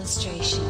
illustration.